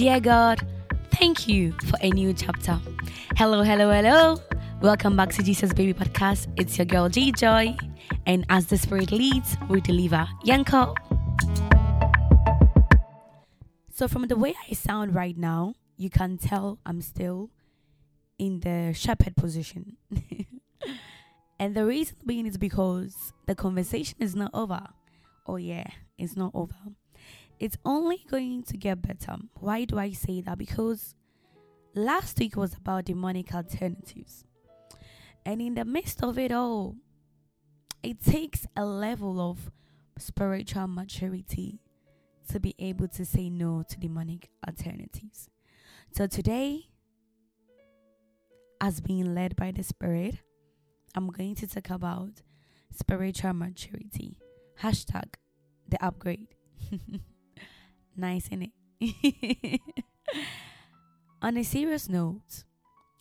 Dear God, thank you for a new chapter. Hello, hello, hello. Welcome back to Jesus Baby Podcast. It's your girl G Joy, and as the Spirit leads, we deliver. Yanko. So, from the way I sound right now, you can tell I'm still in the shepherd position. and the reason being is because the conversation is not over. Oh, yeah, it's not over. It's only going to get better. Why do I say that? Because last week was about demonic alternatives. And in the midst of it all, it takes a level of spiritual maturity to be able to say no to demonic alternatives. So today, as being led by the Spirit, I'm going to talk about spiritual maturity. Hashtag the upgrade. nice, in it? On a serious note,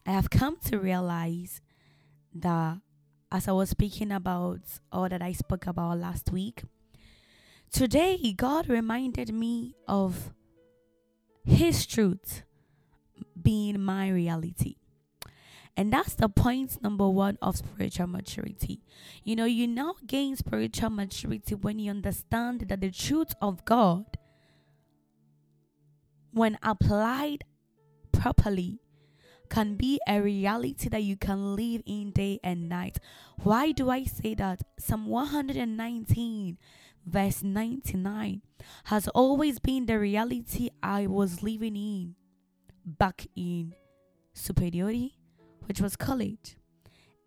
I have come to realize that as I was speaking about all that I spoke about last week, today God reminded me of His truth being my reality. And that's the point number one of spiritual maturity. You know, you now gain spiritual maturity when you understand that the truth of God, when applied properly, can be a reality that you can live in day and night. Why do I say that? Psalm 119, verse 99, has always been the reality I was living in back in superiority, which was college,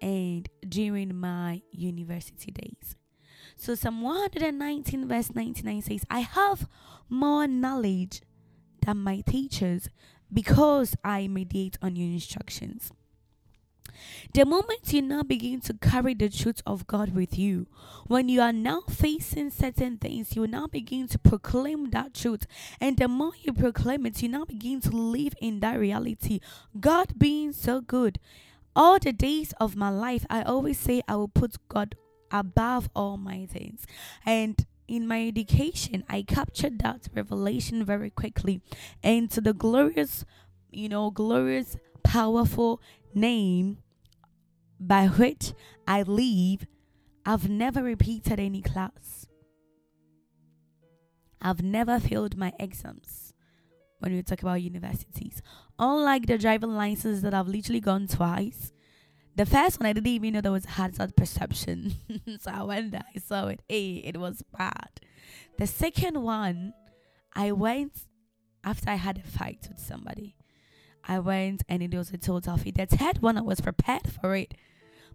and during my university days. So, Psalm 119, verse 99 says, I have more knowledge than my teachers because I meditate on your instructions. The moment you now begin to carry the truth of God with you, when you are now facing certain things, you now begin to proclaim that truth. And the more you proclaim it, you now begin to live in that reality. God being so good. All the days of my life, I always say I will put God above all my things. And in my education, I captured that revelation very quickly. And to the glorious, you know, glorious, powerful name by which I live, I've never repeated any class. I've never failed my exams when we talk about universities. Unlike the driving license that I've literally gone twice, the first one I didn't even know there was hazard perception. so I went there, I saw it. Hey, it was bad. The second one, I went after I had a fight with somebody. I went and it was a total fit. The third one, I was prepared for it.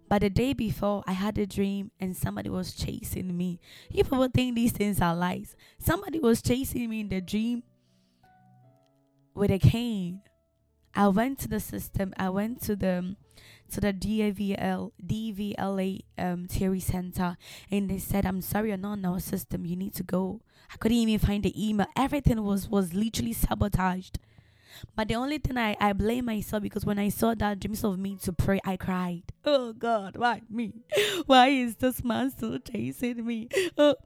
But the day before, I had a dream and somebody was chasing me. You people think these things are lies. Somebody was chasing me in the dream with a cane. I went to the system. I went to the to the DVL DVLA um theory center and they said, I'm sorry, you're not in our system. You need to go. I couldn't even find the email. Everything was was literally sabotaged. But the only thing I, I blame myself because when I saw that dreams of me to pray, I cried. Oh God, why me? Why is this man still chasing me? Oh.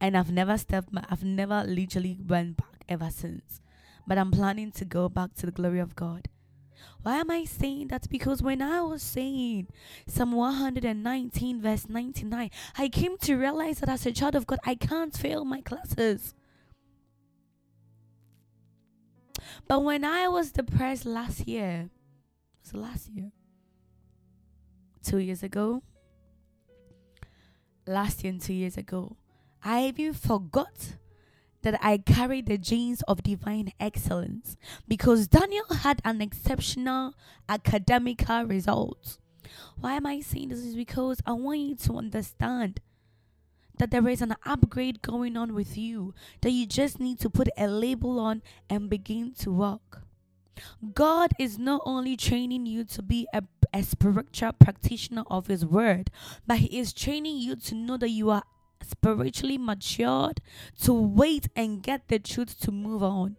And I've never stepped my, I've never literally went back ever since. But I'm planning to go back to the glory of God. Why am I saying that? Because when I was saying Psalm 119, verse 99, I came to realize that as a child of God, I can't fail my classes. But when I was depressed last year, was last year, two years ago, last year and two years ago, I even forgot that I carry the genes of divine excellence because Daniel had an exceptional academical result. Why am I saying this? Is because I want you to understand that there is an upgrade going on with you, that you just need to put a label on and begin to work. God is not only training you to be a, a spiritual practitioner of His word, but He is training you to know that you are spiritually matured to wait and get the truth to move on.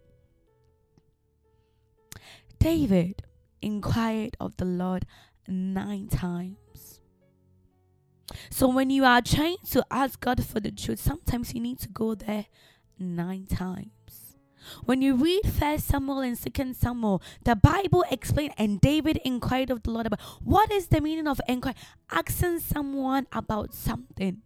David inquired of the Lord nine times. So when you are trying to ask God for the truth, sometimes you need to go there nine times. When you read First Samuel and Second Samuel, the Bible explains, and David inquired of the Lord about what is the meaning of inquiry, asking someone about something.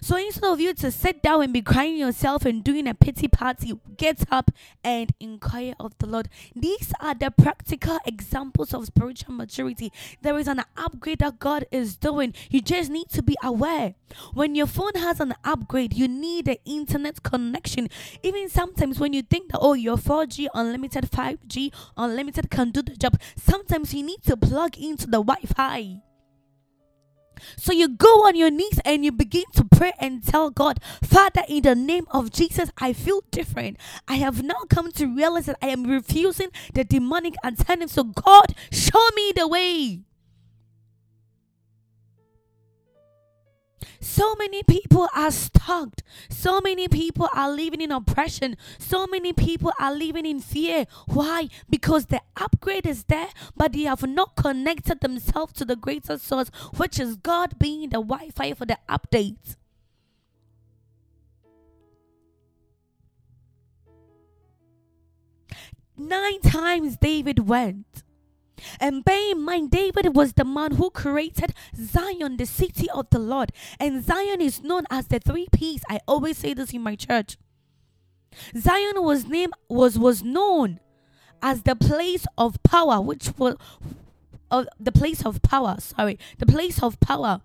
So instead of you to sit down and be crying yourself and doing a pity party, get up and inquire of the Lord. These are the practical examples of spiritual maturity. There is an upgrade that God is doing. You just need to be aware. When your phone has an upgrade, you need an internet connection. Even sometimes when you think that, oh, your 4G, unlimited 5G, unlimited can do the job, sometimes you need to plug into the Wi Fi. So you go on your knees and you begin to pray and tell God, Father, in the name of Jesus, I feel different. I have now come to realize that I am refusing the demonic attendance. So, God, show me the way. So many people are stuck. So many people are living in oppression. So many people are living in fear. Why? Because the upgrade is there, but they have not connected themselves to the greater source, which is God being the Wi Fi for the update. Nine times David went. And bear in mind, David was the man who created Zion, the city of the Lord. And Zion is known as the three P's. I always say this in my church. Zion was named was was known as the place of power, which was uh, the place of power. Sorry, the place of power.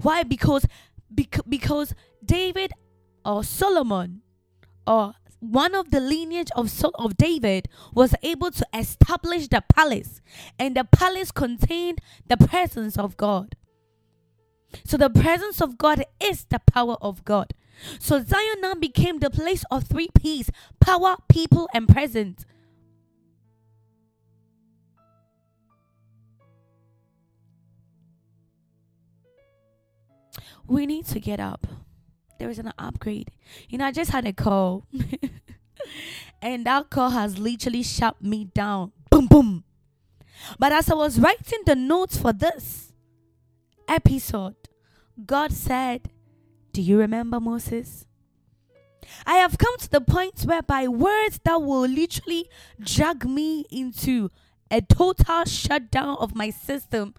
Why? Because because, because David or Solomon or one of the lineage of of David was able to establish the palace, and the palace contained the presence of God. So the presence of God is the power of God. So Zion now became the place of three P's: power, people, and presence. We need to get up there is an upgrade. You know, I just had a call, and that call has literally shut me down. Boom, boom. But as I was writing the notes for this episode, God said, Do you remember Moses? I have come to the point whereby words that will literally drag me into a total shutdown of my system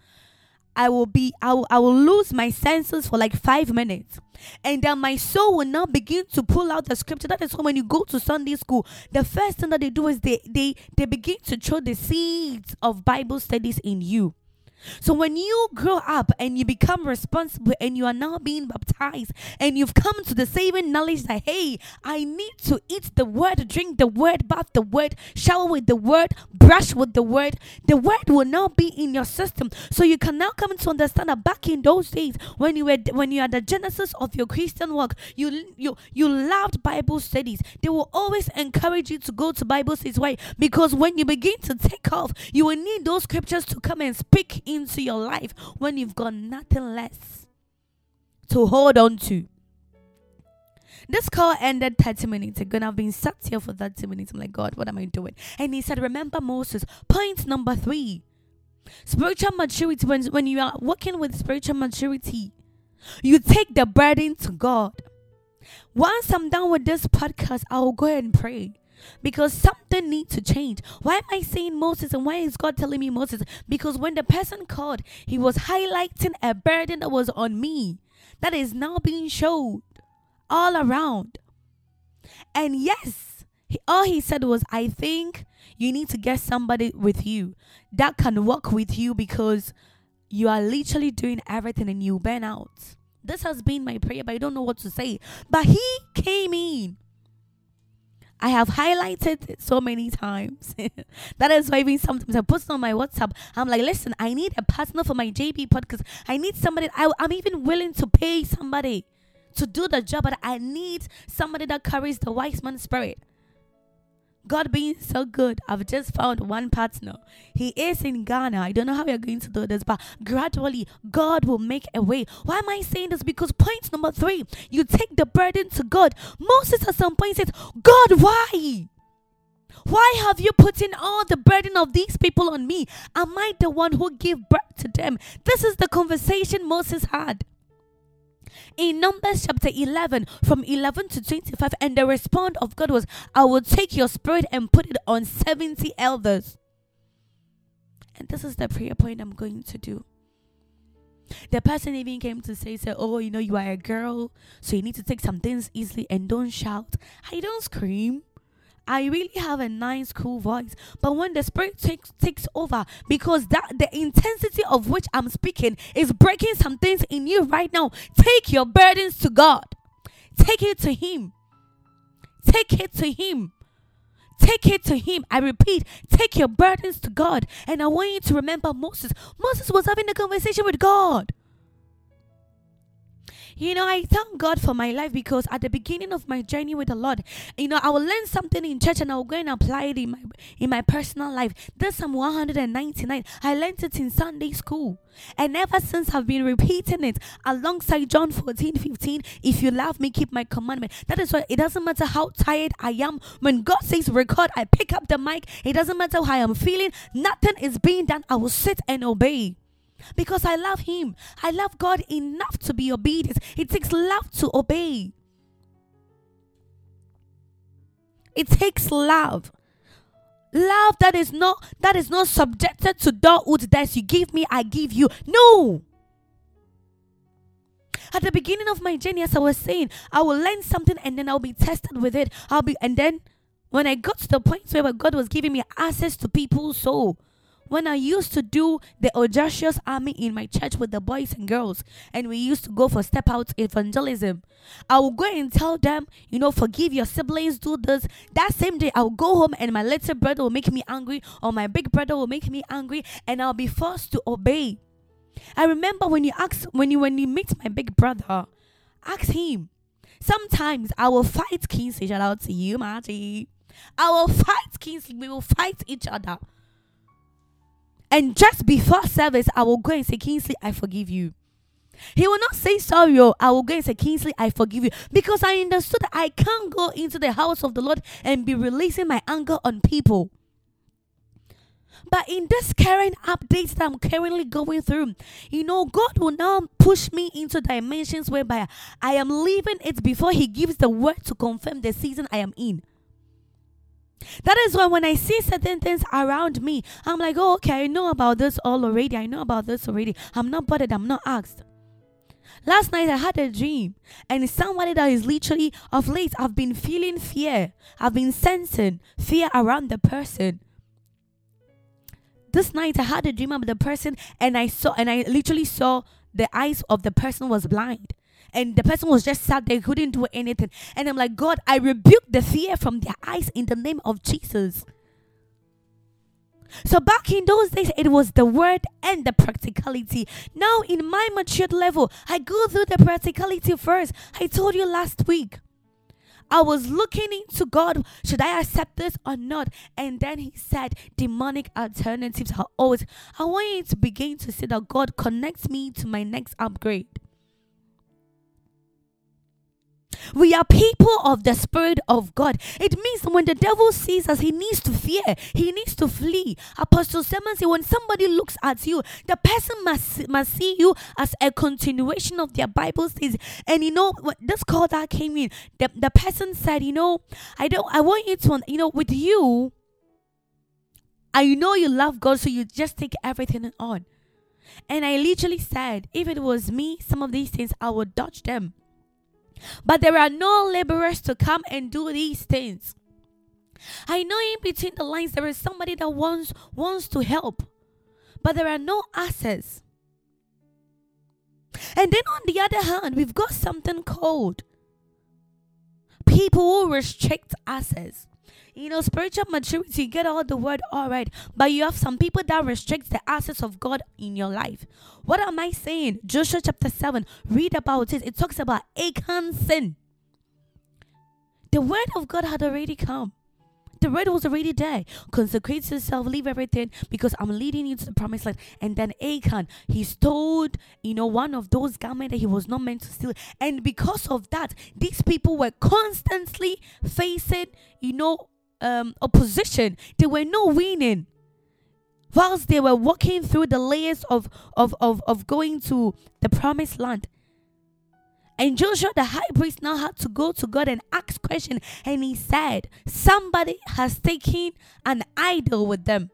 I will be I will, I will lose my senses for like 5 minutes. And then my soul will now begin to pull out the scripture. That is why when you go to Sunday school the first thing that they do is they they they begin to throw the seeds of Bible studies in you so when you grow up and you become responsible and you are now being baptized and you've come to the saving knowledge that hey, I need to eat the word, drink the word, bath the word, shower with the word, brush with the word, the word will now be in your system. So you can now come to understand that back in those days when you were when you are the genesis of your Christian work, you you you loved Bible studies. They will always encourage you to go to Bible studies. Why? Because when you begin to take off, you will need those scriptures to come and speak into your life when you've got nothing less to hold on to. This call ended 30 minutes ago, and I've been sat here for 30 minutes. I'm like, God, what am I doing? And he said, Remember Moses. Point number three spiritual maturity. When, when you are working with spiritual maturity, you take the burden to God. Once I'm done with this podcast, I will go and pray because something needs to change. Why am I saying Moses and why is God telling me Moses? Because when the person called, he was highlighting a burden that was on me that is now being showed all around. And yes, he, all he said was, I think you need to get somebody with you that can work with you because you are literally doing everything and you burn out. This has been my prayer, but I don't know what to say. But he came in I have highlighted it so many times. that is why even sometimes I post on my WhatsApp. I'm like, listen, I need a partner for my JB podcast. I need somebody. I, I'm even willing to pay somebody to do the job, but I need somebody that carries the wise man spirit. God being so good, I've just found one partner. He is in Ghana. I don't know how we are going to do this, but gradually God will make a way. Why am I saying this? Because point number three, you take the burden to God. Moses at some point said, God, why? Why have you put in all the burden of these people on me? Am I the one who gave birth to them? This is the conversation Moses had. In Numbers chapter 11, from 11 to 25, and the response of God was, I will take your spirit and put it on 70 elders. And this is the prayer point I'm going to do. The person even came to say, say, Oh, you know, you are a girl, so you need to take some things easily and don't shout. I don't scream. I really have a nice, cool voice. But when the spirit takes takes over, because that the intensity of which I'm speaking is breaking some things in you right now. Take your burdens to God. Take it to Him. Take it to Him. Take it to Him. I repeat, take your burdens to God. And I want you to remember Moses. Moses was having a conversation with God. You know, I thank God for my life because at the beginning of my journey with the Lord, you know, I will learn something in church and I will go and apply it in my in my personal life. This Psalm 199. I learned it in Sunday school. And ever since I've been repeating it alongside John 14, 15. If you love me, keep my commandment. That is why it doesn't matter how tired I am. When God says record, I pick up the mic. It doesn't matter how I am feeling. Nothing is being done. I will sit and obey because I love Him. I love God enough to be obedient. It takes love to obey. It takes love. Love that is not that is not subjected to dogwood that you give me, I give you. No. At the beginning of my journey, as I was saying, I will learn something and then I'll be tested with it. I'll be and then when I got to the point where God was giving me access to people's soul, when I used to do the audacious army in my church with the boys and girls, and we used to go for step out evangelism, I would go and tell them, you know, forgive your siblings, do this. That same day, I would go home and my little brother will make me angry, or my big brother will make me angry, and I'll be forced to obey. I remember when you ask when you when you meet my big brother, ask him. Sometimes I will fight Kingsley. Shout out to you, Marty. I will fight Kingsley. We will fight each other. And just before service, I will go and say, Kingsley, I forgive you. He will not say sorry. Oh, I will go and say, Kingsley, I forgive you. Because I understood that I can't go into the house of the Lord and be releasing my anger on people. But in this current updates that I'm currently going through, you know, God will now push me into dimensions whereby I am leaving it before He gives the word to confirm the season I am in. That is why when I see certain things around me, I'm like, oh, okay, I know about this all already. I know about this already. I'm not bothered. I'm not asked. Last night I had a dream, and somebody that is literally of late, I've been feeling fear. I've been sensing fear around the person. This night I had a dream about the person, and I saw, and I literally saw the eyes of the person was blind and the person was just sat there, couldn't do anything. And I'm like, God, I rebuke the fear from their eyes in the name of Jesus. So back in those days, it was the word and the practicality. Now, in my matured level, I go through the practicality first. I told you last week. I was looking into God, should I accept this or not? And then he said, demonic alternatives are always. I want you to begin to see that God connects me to my next upgrade. We are people of the Spirit of God. It means when the devil sees us, he needs to fear, he needs to flee. Apostle Simon said, when somebody looks at you, the person must, must see you as a continuation of their Bible says. And you know, this call that came in, the, the person said, You know, I don't, I want you to, you know, with you, I know you love God, so you just take everything on. And I literally said, if it was me, some of these things, I would dodge them. But there are no laborers to come and do these things. I know in between the lines there is somebody that wants wants to help, but there are no assets. And then on the other hand, we've got something called people who restrict access you know, spiritual maturity, get all the word all right, but you have some people that restrict the access of God in your life. What am I saying? Joshua chapter 7, read about it. It talks about Achan's sin. The word of God had already come. The word was already there. Consecrate yourself, leave everything because I'm leading you to the promised land. And then Achan, he stole, you know, one of those garments that he was not meant to steal. And because of that, these people were constantly facing, you know, um, opposition. They were not winning. Whilst they were walking through the layers of, of, of, of going to the promised land. And Joshua, the high priest, now had to go to God and ask question. And he said, Somebody has taken an idol with them.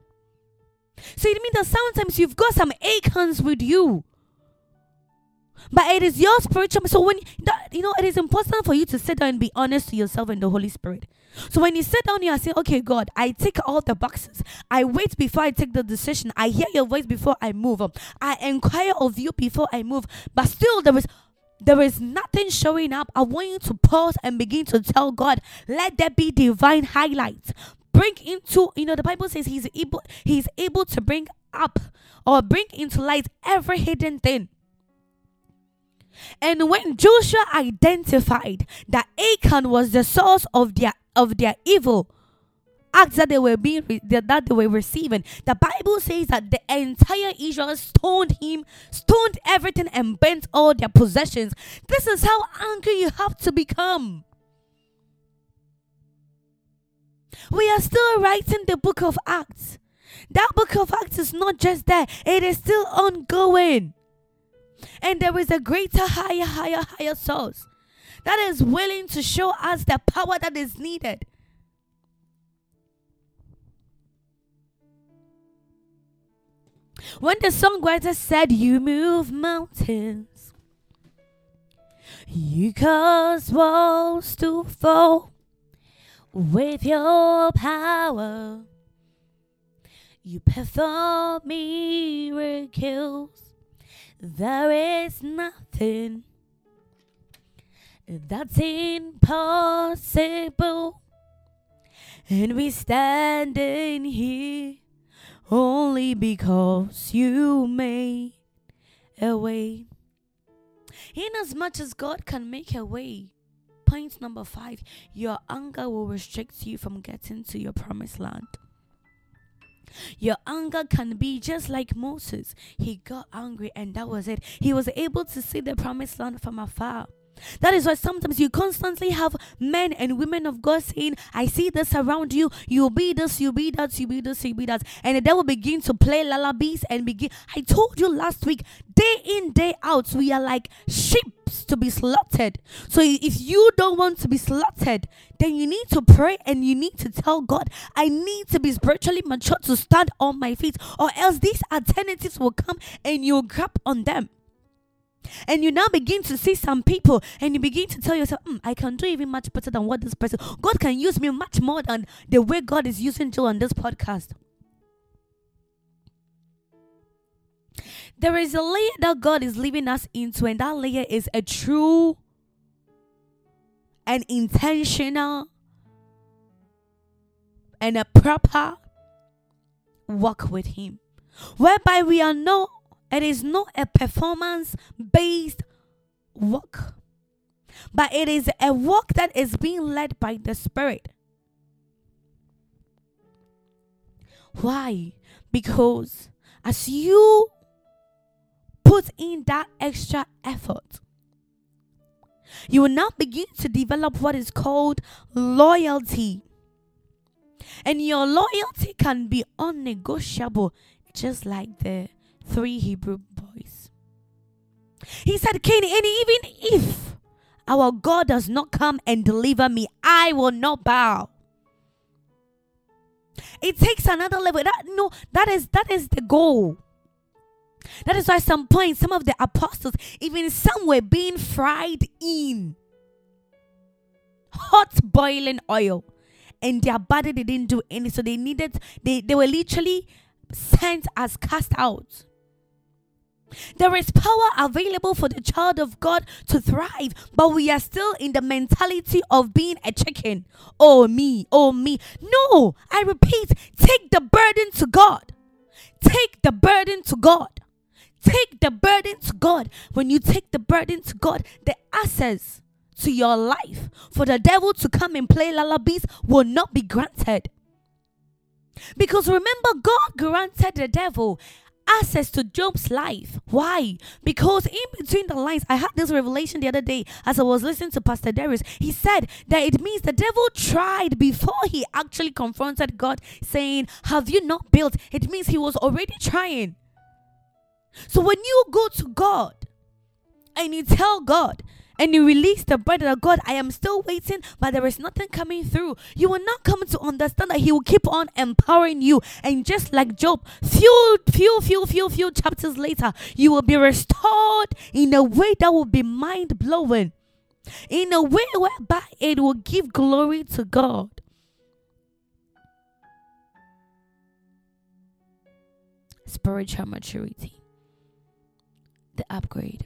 So it means that sometimes you've got some Achans with you. But it is your spiritual. So when you know, it is important for you to sit down and be honest to yourself and the Holy Spirit. So when you sit down, you are saying, "Okay, God, I tick all the boxes. I wait before I take the decision. I hear your voice before I move. I inquire of you before I move." But still, there is there is nothing showing up. I want you to pause and begin to tell God, "Let there be divine highlights." Bring into you know the Bible says He's able He's able to bring up or bring into light every hidden thing. And when Joshua identified that Achan was the source of their of their evil acts that they were being that they were receiving, the Bible says that the entire Israel stoned him, stoned everything, and burnt all their possessions. This is how angry you have to become. We are still writing the book of Acts. That book of Acts is not just there, it is still ongoing. And there is a greater, higher, higher, higher source that is willing to show us the power that is needed. When the songwriter said, You move mountains, you cause walls to fall with your power, you perform miracles. There is nothing that's impossible. And we standing here only because you made a way. In as much as God can make a way, point number five, your anger will restrict you from getting to your promised land. Your anger can be just like Moses. He got angry and that was it. He was able to see the promised land from afar. That is why sometimes you constantly have men and women of God saying, I see this around you, you'll be this, you'll be that, you'll be this, you'll be that. And the devil begin to play lullabies and begin. I told you last week, day in, day out, we are like sheep to be slaughtered. So if you don't want to be slaughtered, then you need to pray and you need to tell God, I need to be spiritually mature to stand on my feet, or else these alternatives will come and you'll grab on them. And you now begin to see some people and you begin to tell yourself, mm, I can do even much better than what this person, God can use me much more than the way God is using you on this podcast. There is a layer that God is leaving us into, and that layer is a true and intentional and a proper walk with Him, whereby we are not it is not a performance based walk, but it is a walk that is being led by the Spirit. Why? Because as you put in that extra effort, you will now begin to develop what is called loyalty. And your loyalty can be unnegotiable, just like the three Hebrew boys. He said, Cain, and even if our God does not come and deliver me, I will not bow. It takes another level. That no, that is that is the goal. That is why some point some of the apostles, even some were being fried in hot boiling oil, and their body they didn't do any. So they needed they they were literally sent as cast out. There is power available for the child of God to thrive, but we are still in the mentality of being a chicken. Oh, me, oh, me. No, I repeat, take the burden to God. Take the burden to God. Take the burden to God. When you take the burden to God, the access to your life for the devil to come and play lullabies will not be granted. Because remember, God granted the devil access to Job's life. Why? Because in between the lines, I had this revelation the other day as I was listening to Pastor Darius. He said that it means the devil tried before he actually confronted God, saying, Have you not built? It means he was already trying. So when you go to God and you tell God, and you release the burden of God, I am still waiting, but there is nothing coming through, you will not come to understand that He will keep on empowering you. And just like Job, few, few, few, few, few chapters later, you will be restored in a way that will be mind blowing, in a way whereby it will give glory to God. Spiritual maturity, the upgrade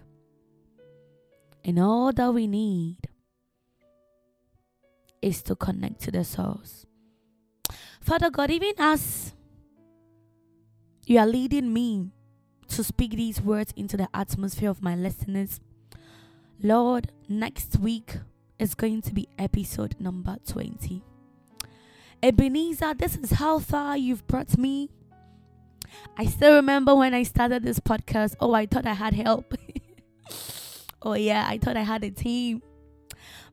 and all that we need is to connect to the source. Father God, even as you are leading me to speak these words into the atmosphere of my listeners, Lord, next week is going to be episode number 20. Ebenezer, this is how far you've brought me. I still remember when I started this podcast. Oh, I thought I had help. oh yeah, I thought I had a team.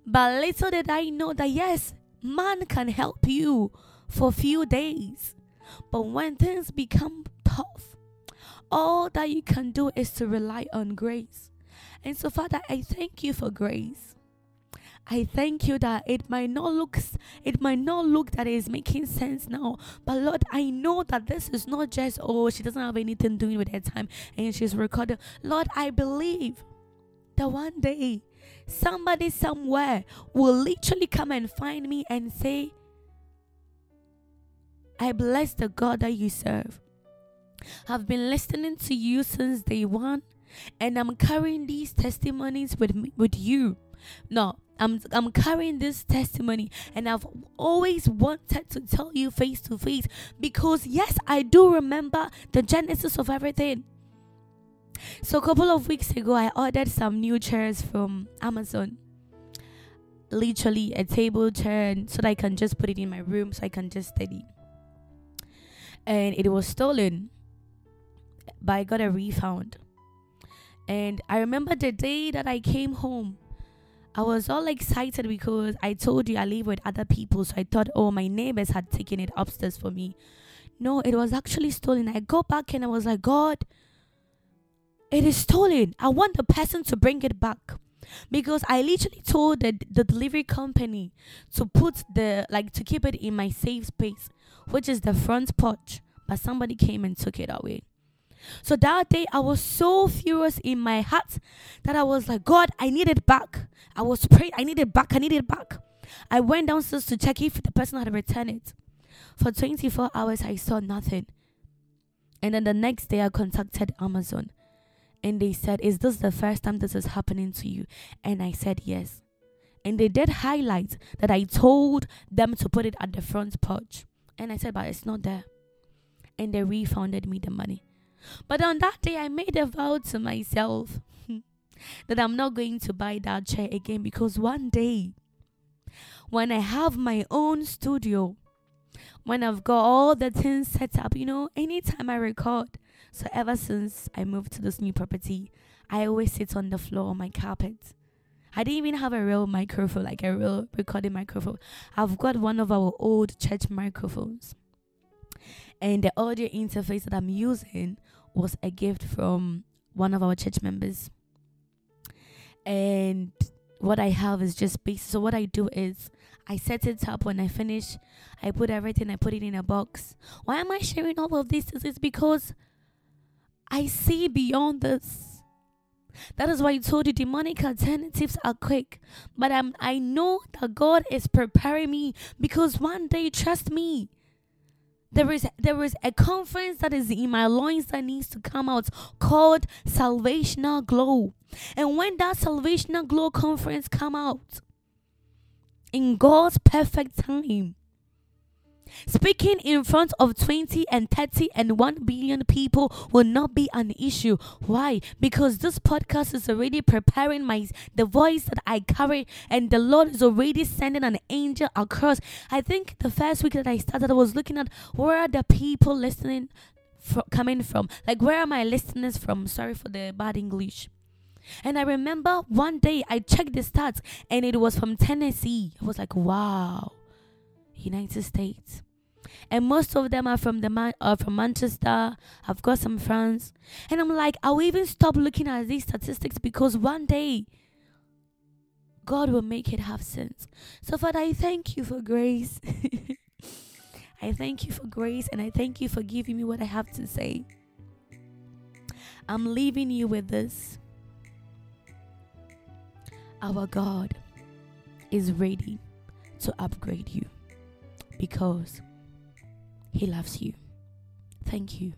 But little did I know that yes, man can help you for a few days. But when things become tough, all that you can do is to rely on grace. And so, Father, I thank you for grace. I thank you that it might not look it might not look that it is making sense now. But Lord, I know that this is not just oh she doesn't have anything doing with her time and she's recording. Lord, I believe that one day somebody somewhere will literally come and find me and say, I bless the God that you serve. I've been listening to you since day one, and I'm carrying these testimonies with me, with you. No, I'm I'm carrying this testimony and I've always wanted to tell you face to face because yes, I do remember the genesis of everything. So a couple of weeks ago, I ordered some new chairs from Amazon. Literally a table chair, so that I can just put it in my room, so I can just study. And it was stolen, but I got a refund. And I remember the day that I came home. I was all excited because I told you I live with other people, so I thought, oh, my neighbors had taken it upstairs for me. No, it was actually stolen. I go back and I was like, God, it is stolen. I want the person to bring it back. Because I literally told the, the delivery company to put the like to keep it in my safe space, which is the front porch. But somebody came and took it away. So that day I was so furious in my heart that I was like, God, I need it back. I was praying, I need it back, I need it back. I went downstairs to check if the person had returned it. For 24 hours I saw nothing. And then the next day I contacted Amazon and they said, Is this the first time this is happening to you? And I said, Yes. And they did highlight that I told them to put it at the front porch. And I said, But it's not there. And they refunded me the money. But on that day, I made a vow to myself that I'm not going to buy that chair again because one day, when I have my own studio, when I've got all the things set up, you know, anytime I record, so ever since I moved to this new property, I always sit on the floor on my carpet. I didn't even have a real microphone, like a real recording microphone. I've got one of our old church microphones. And the audio interface that I'm using was a gift from one of our church members. And what I have is just basic. So what I do is I set it up when I finish. I put everything. I put it in a box. Why am I sharing all of this? It's because I see beyond this. That is why I told you demonic alternatives are quick. But I'm, I know that God is preparing me because one day, trust me, there is there is a conference that is in my loins that needs to come out called Salvational Glow. And when that Salvational Glow conference come out, in God's perfect time, Speaking in front of 20 and 30 and 1 billion people will not be an issue. Why? Because this podcast is already preparing my the voice that I carry and the Lord is already sending an angel across. I think the first week that I started I was looking at where are the people listening fr- coming from? Like where are my listeners from? Sorry for the bad English. And I remember one day I checked the stats and it was from Tennessee. I was like, wow. United States. And most of them are from the man are from Manchester. I've got some friends. And I'm like, I'll even stop looking at these statistics because one day God will make it have sense. So, Father, I thank you for grace. I thank you for grace and I thank you for giving me what I have to say. I'm leaving you with this. Our God is ready to upgrade you because He loves you. Thank you.